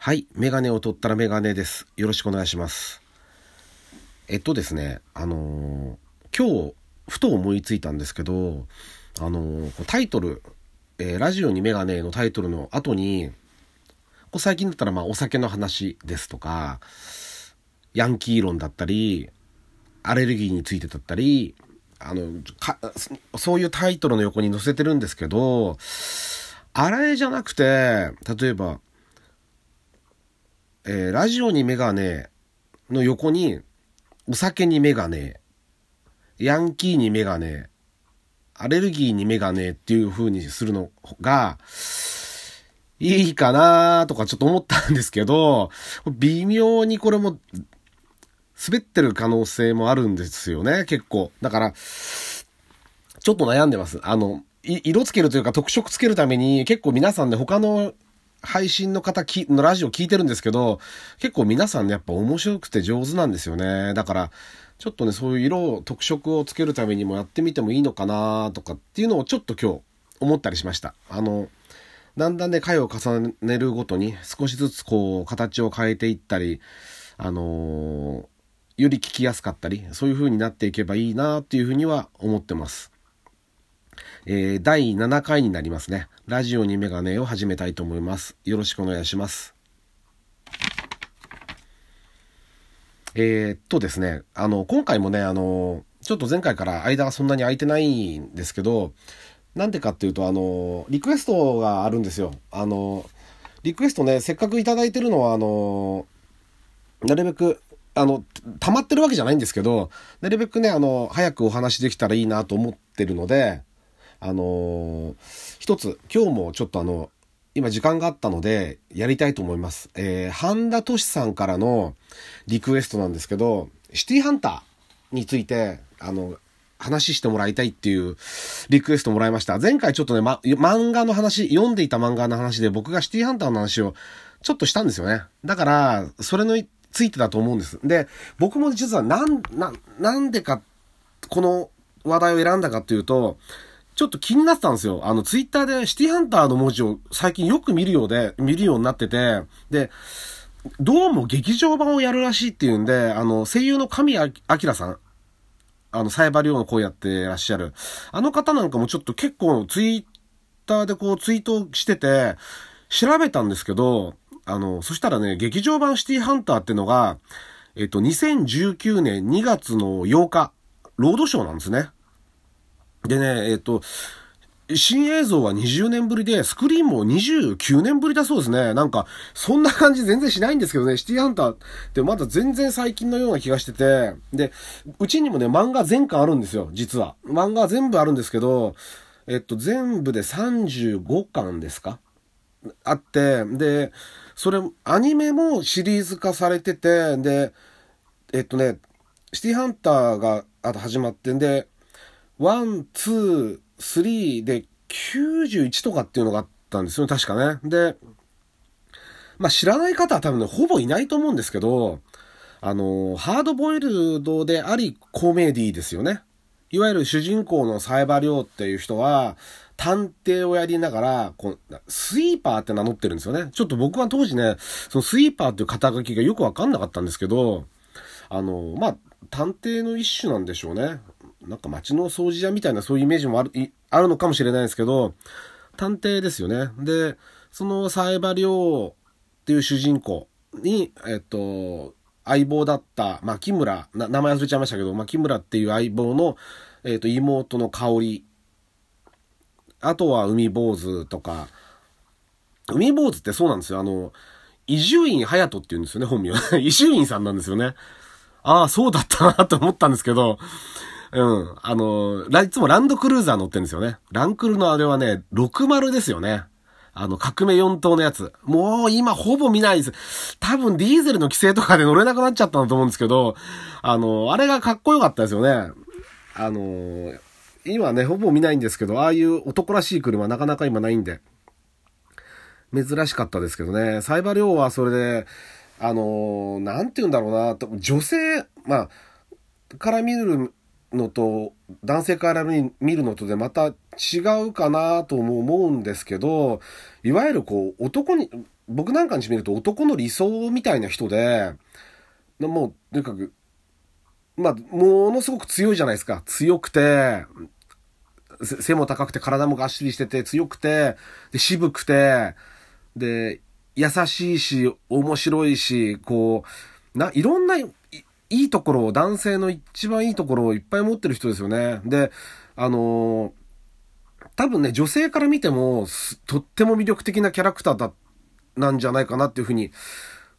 はい。メガネを取ったらメガネです。よろしくお願いします。えっとですね、あのー今日、ふと思いついたんですけど、あのータイトル、えーラジオにメガネのタイトルの後に、こう最近だったら、まあ、お酒の話ですとか、ヤンキー論だったり、アレルギーについてだったり、あの、そそういうタイトルの横に載せてるんですけど、あれじゃなくて、例えば、えーラジオにメガネの横に、お酒にメガネ、ヤンキーにメガネ、アレルギーにメガネっていう風にするのが、いいかなとかちょっと思ったんですけど、微妙にこれも、滑ってる可能性もあるんですよね、結構。だから、ちょっと悩んでます。あの、色つけるというか特色つけるために結構皆さんね、他の配信の方きのラジオ聞いてるんですけど、結構皆さんね、やっぱ面白くて上手なんですよね。だから、ちょっとね、そういう色を、特色をつけるためにもやってみてもいいのかなとかっていうのをちょっと今日思ったりしました。あの、だんだんね、回を重ねるごとに少しずつこう、形を変えていったり、あのーより聞きやすかったり、そういう風になっていけばいいなっていう風には思ってます。えー第7回になりますね。ラジオにメガネを始めたいと思います。よろしくお願いします。えーっとですね、あの、今回もね、あの、ちょっと前回から間がそんなに空いてないんですけど、なんでかっていうと、あの、リクエストがあるんですよ。あの、リクエストね、せっかくいただいてるのは、あの、なるべく、あの、溜まってるわけじゃないんですけど、なるべくね、あの、早くお話できたらいいなと思ってるので、あの一つ、今日もちょっとあの、今時間があったので、やりたいと思います。えー、半田俊さんからのリクエストなんですけど、シティハンターについて、あの、話してもらいたいっていうリクエストもらいました。前回ちょっとね、ま、漫画の話、読んでいた漫画の話で僕がシティハンターの話をちょっとしたんですよね。だから、それのついてだと思うんです。で、僕も実はなん、な、なんでか、この話題を選んだかっていうと、ちょっと気になってたんですよ。あの、ツイッターでシティハンターの文字を最近よく見るようで、見るようになってて、で、どうも劇場版をやるらしいっていうんで、あの、声優の神明さん、あの、サイバリオの声やってらっしゃる。あの方なんかもちょっと結構ツイッターでこうツイートしてて、調べたんですけど、あの、そしたらね、劇場版シティハンターってのが、えっと、2019年2月の8日、ロードショーなんですね。でね、えっと、新映像は20年ぶりで、スクリーンも29年ぶりだそうですね。なんか、そんな感じ全然しないんですけどね、シティハンターってまだ全然最近のような気がしてて、で、うちにもね、漫画全巻あるんですよ、実は。漫画全部あるんですけど、えっと、全部で35巻ですか？あって、で、それ、アニメもシリーズ化されてて、で、えっとね、シティハンターがあと始まってんで、 one、two、threeで91とかっていうのがあったんですよね、確かね。で、まあ知らない方は多分ね、ほぼいないと思うんですけど、あの、ハードボイルドでありコメディですよね。いわゆる主人公のサイバリョウっていう人は、探偵をやりながら、こう、スイーパーって名乗ってるんですよね。ちょっと僕は当時ね、そのスイーパーっていう肩書きがよくわかんなかったんですけど、あの、まあ、探偵の一種なんでしょうね。なんか街の掃除屋みたいなそういうイメージもある、あるのかもしれないですけど、探偵ですよね。で、そのサイバリョウっていう主人公に、えっと、相棒だった、牧村、名前忘れちゃいましたけど、牧村っていう相棒の、えっと、妹の香り、あとは海坊主とか、海坊主ってそうなんですよ。あの、伊集院隼人って言うんですよね、本名は。伊集院さんなんですよね。ああ、そうだったなと思ったんですけど、うん。あの、いつもランドクルーザー乗ってるんですよね。ランクルのあれはね、60ですよね。あの、革命4等のやつ。もう今ほぼ見ないです。多分ディーゼルの規制とかで乗れなくなっちゃったんだと思うんですけど、あの、あれがかっこよかったですよね。あの、今ね、ほぼ見ないんですけど、ああいう男らしい車なかなか今ないんで、珍しかったですけどね。サイバリョウはそれで、あの、なんて言うんだろうな、女性、まあ、から見るのと、男性から見るのとでまた違うかなとも思うんですけど、いわゆるこう、男に、僕なんかにしてみると男の理想みたいな人で、もう、とにかく、まあ、ものすごく強いじゃないですか。強くて、背も高くて体もがっしりしてて強くて、で、渋くて、で、優しいし、面白いし、こう、な、いろんないいところを、男性の一番いいところをいっぱい持ってる人ですよね。で、あの、多分ね、女性から見ても、とっても魅力的なキャラクターだ、なんじゃないかなっていうふうに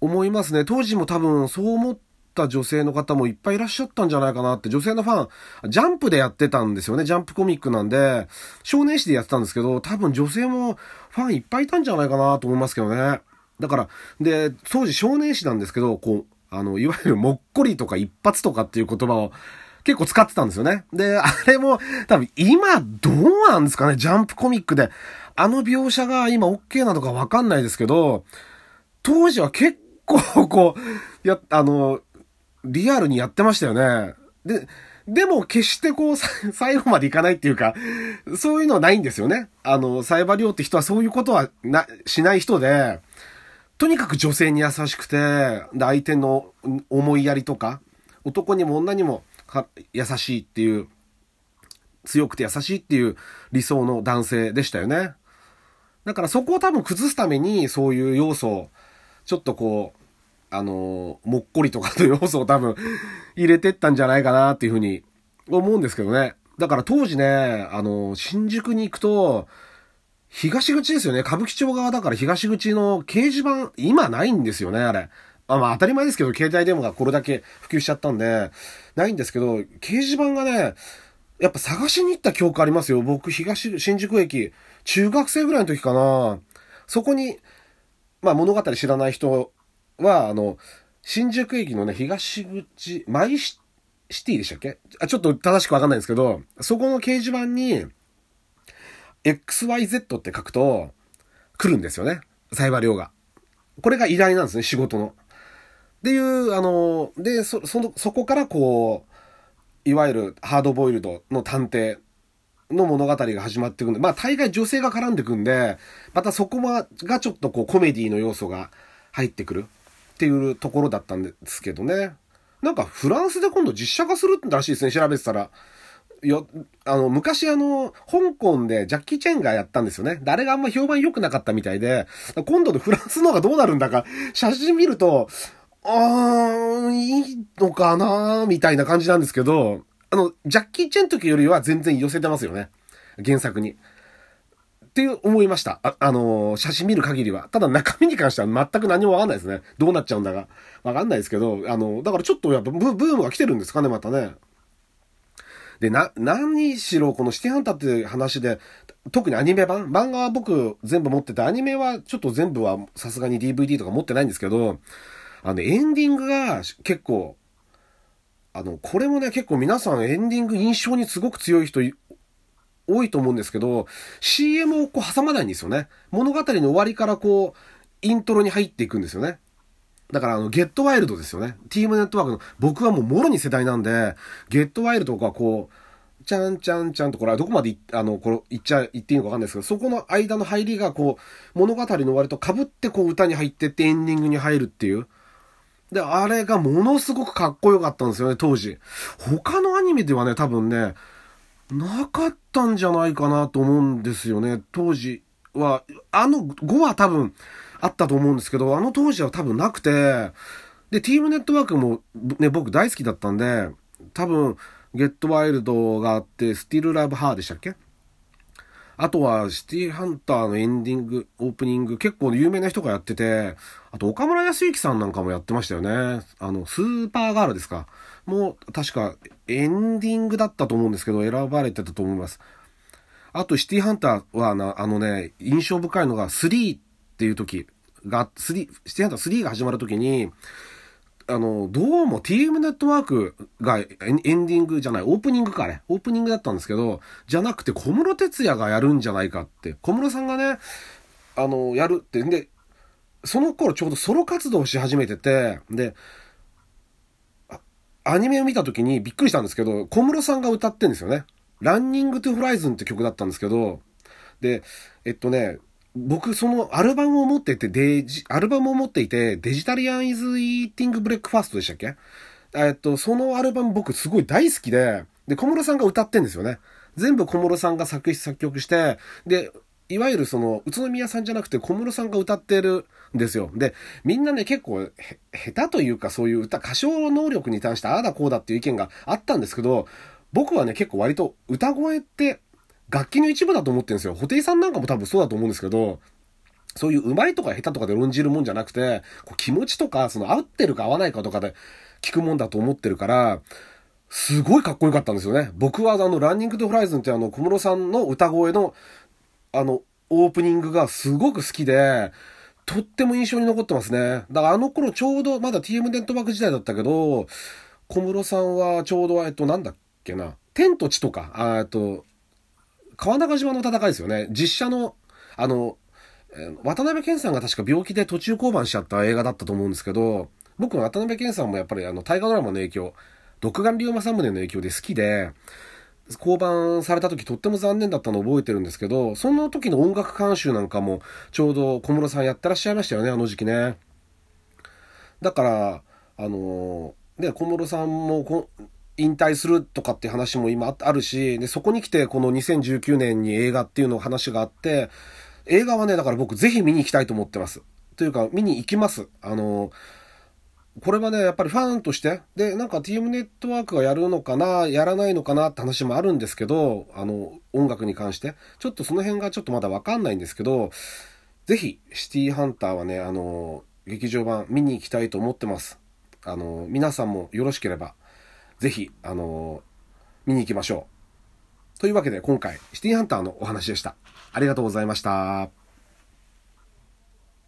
思いますね。当時も多分そう思った女性の方もいっぱいいらっしゃったんじゃないかなって、女性のファン、ジャンプでやってたんですよね。ジャンプコミックなんで、少年誌でやってたんですけど、多分女性もファンいっぱいいたんじゃないかなと思いますけどね。だから、で、当時少年誌なんですけど、こう、あの、いわゆるもっこりとか一発とかっていう言葉を結構使ってたんですよね。で、あれも多分今どうなんですかね、ジャンプコミックで。あの描写が今 OK なのかわかんないですけど、当時は結構こう、や、あの、リアルにやってましたよね。で、でも決してこう、最後までいかないっていうか、そういうのはないんですよね。あの、サイバリオって人はそういうことはな、しない人で、とにかく女性に優しくて、で、相手の思いやりとか、男にも女にも優しいっていう、強くて優しいっていう理想の男性でしたよね。だからそこを多分崩すためにそういう要素を、ちょっとこう、あの、もっこりとかの要素を多分入れてったんじゃないかなっていうふうに思うんですけどね。だから当時ね、あの、新宿に行くと、東口ですよね。歌舞伎町側だから東口の掲示板、今ないんですよね、あれ。あまあ当たり前ですけど、携帯電話がこれだけ普及しちゃったんで、ないんですけど、掲示板がね、やっぱ探しに行った記憶ありますよ。僕、東、新宿駅、中学生ぐらいの時かな。そこに、まあ物語知らない人は、あの、新宿駅のね、東口、マイシティでしたっけ？あ、ちょっと正しくわかんないんですけど、そこの掲示板に、XYZ って書くと、来るんですよね。サイバー量が。これが依頼なんですね、仕事の。っていう、あの、で、そ、その、そこからこう、いわゆるハードボイルドの探偵の物語が始まっていくんで、まあ大概女性が絡んでくんで、またそこがちょっとこうコメディの要素が入ってくるっていうところだったんですけどね。なんかフランスで今度実写化するらしいですね、調べてたら。よ、あの、昔あの、香港でジャッキー・チェンがやったんですよね。誰があんま評判良くなかったみたいで、今度のフランスの方がどうなるんだか、写真見ると、あー、いいのかなーみたいな感じなんですけど、あの、ジャッキー・チェンの時よりは全然寄せてますよね。原作に。って思いました。あ、あのー、写真見る限りは。ただ中身に関しては全く何もわかんないですね。どうなっちゃうんだか。わかんないですけど、あの、だからちょっとやっぱブームが来てるんですかね、またね。で、な、何しろこのシティハンターっていう話で、特にアニメ版漫画は僕全部持ってて、アニメはちょっと全部はさすがに DVD とか持ってないんですけど、あの、エンディングが結構、あの、これもね、結構皆さんエンディング印象にすごく強い人多いと思うんですけど、CM をこう挟まないんですよね。物語の終わりからこう、イントロに入っていくんですよね。だからあの、ゲットワイルドですよね。ティームネットワークの、僕はもうもろに世代なんで、ゲットワイルドがこう、ちゃんちゃんちゃんと、これはどこまであの、これ言っちゃ、言っていいのかわかんないですけど、そこの間の入りがこう、物語の終わりと被ってこう歌に入ってってエンディングに入るっていう。で、あれがものすごくかっこよかったんですよね、当時。他のアニメではね、多分ね、なかったんじゃないかなと思うんですよね、当時は。あの5は多分、あったと思うんですけど、あの当時は多分なくて、で、ティームネットワークもね、僕大好きだったんで、多分、ゲットワイルドがあって、スティルラブハーでしたっけ？あとは、シティハンターのエンディング、オープニング、結構有名な人がやってて、あと、岡村康之さんなんかもやってましたよね。あの、スーパーガールですか？もう、確か、エンディングだったと思うんですけど、選ばれてたと思います。あと、シティハンターは、あのね、印象深いのが、3っていう時が、3、シティハンター3が始まる時に、あの、どうも TM ネットワークがエンディングじゃない、オープニングかね、オープニングだったんですけど、じゃなくて小室哲也がやるんじゃないかって、小室さんがね、あの、やるって、んで、その頃ちょうどソロ活動し始めてて、で、アニメを見た時にびっくりしたんですけど、小室さんが歌ってんですよね。ランニングトゥフライズンって曲だったんですけど、で、えっとね、僕、そのアルバムを持ってて、デジ、アルバムを持っていて、デジタリアンイズイーティングブレックファーストでしたっけ？えっと、そのアルバム僕すごい大好きで、で、小室さんが歌ってんですよね。全部小室さんが作詞作曲して、で、いわゆるその、宇都宮さんじゃなくて小室さんが歌ってるんですよ。で、みんなね、結構、下手というかそういう歌、歌唱能力に関してああだこうだっていう意見があったんですけど、僕はね、結構割と歌声って楽器の一部だと思ってるんですよ。布袋さんなんかも多分そうだと思うんですけど、そういう上手いとか下手とかで論じるもんじゃなくて、こう気持ちとか、その合ってるか合わないかとかで聞くもんだと思ってるから、すごいかっこよかったんですよね。僕はあの、ランニングとフライズンってあの、小室さんの歌声のあの、オープニングがすごく好きで、とっても印象に残ってますね。だからあの頃ちょうどまだ TM ネットワーク時代だったけど、小室さんはちょうど、えっと、なんだっけな、天と地とか、えっと、川中島の戦いですよね。実写の、あの、渡辺謙さんが確か病気で途中降板しちゃった映画だったと思うんですけど、僕は渡辺謙さんもやっぱりあの、大河ドラマの影響、独眼龍馬政宗の影響で好きで、降板された時とっても残念だったのを覚えてるんですけど、その時の音楽監修なんかもちょうど小室さんやってらっしゃいましたよね、あの時期ね。だから、あので、小室さんも引退するとかって話も今あるし、で、そこに来てこの2019年に映画っていうの話があって、映画はね、だから僕ぜひ見に行きたいと思ってます。というか、見に行きます。あのこれはね、やっぱりファンとして、で、なんか TM ネットワークがやるのかな、やらないのかなって話もあるんですけど、あの、音楽に関して、ちょっとその辺がちょっとまだわかんないんですけど、ぜひ、シティーハンターはね、あの、劇場版見に行きたいと思ってます。あの、皆さんもよろしければ、ぜひ、あの、見に行きましょう。というわけで今回、シティハンターのお話でした。ありがとうございました。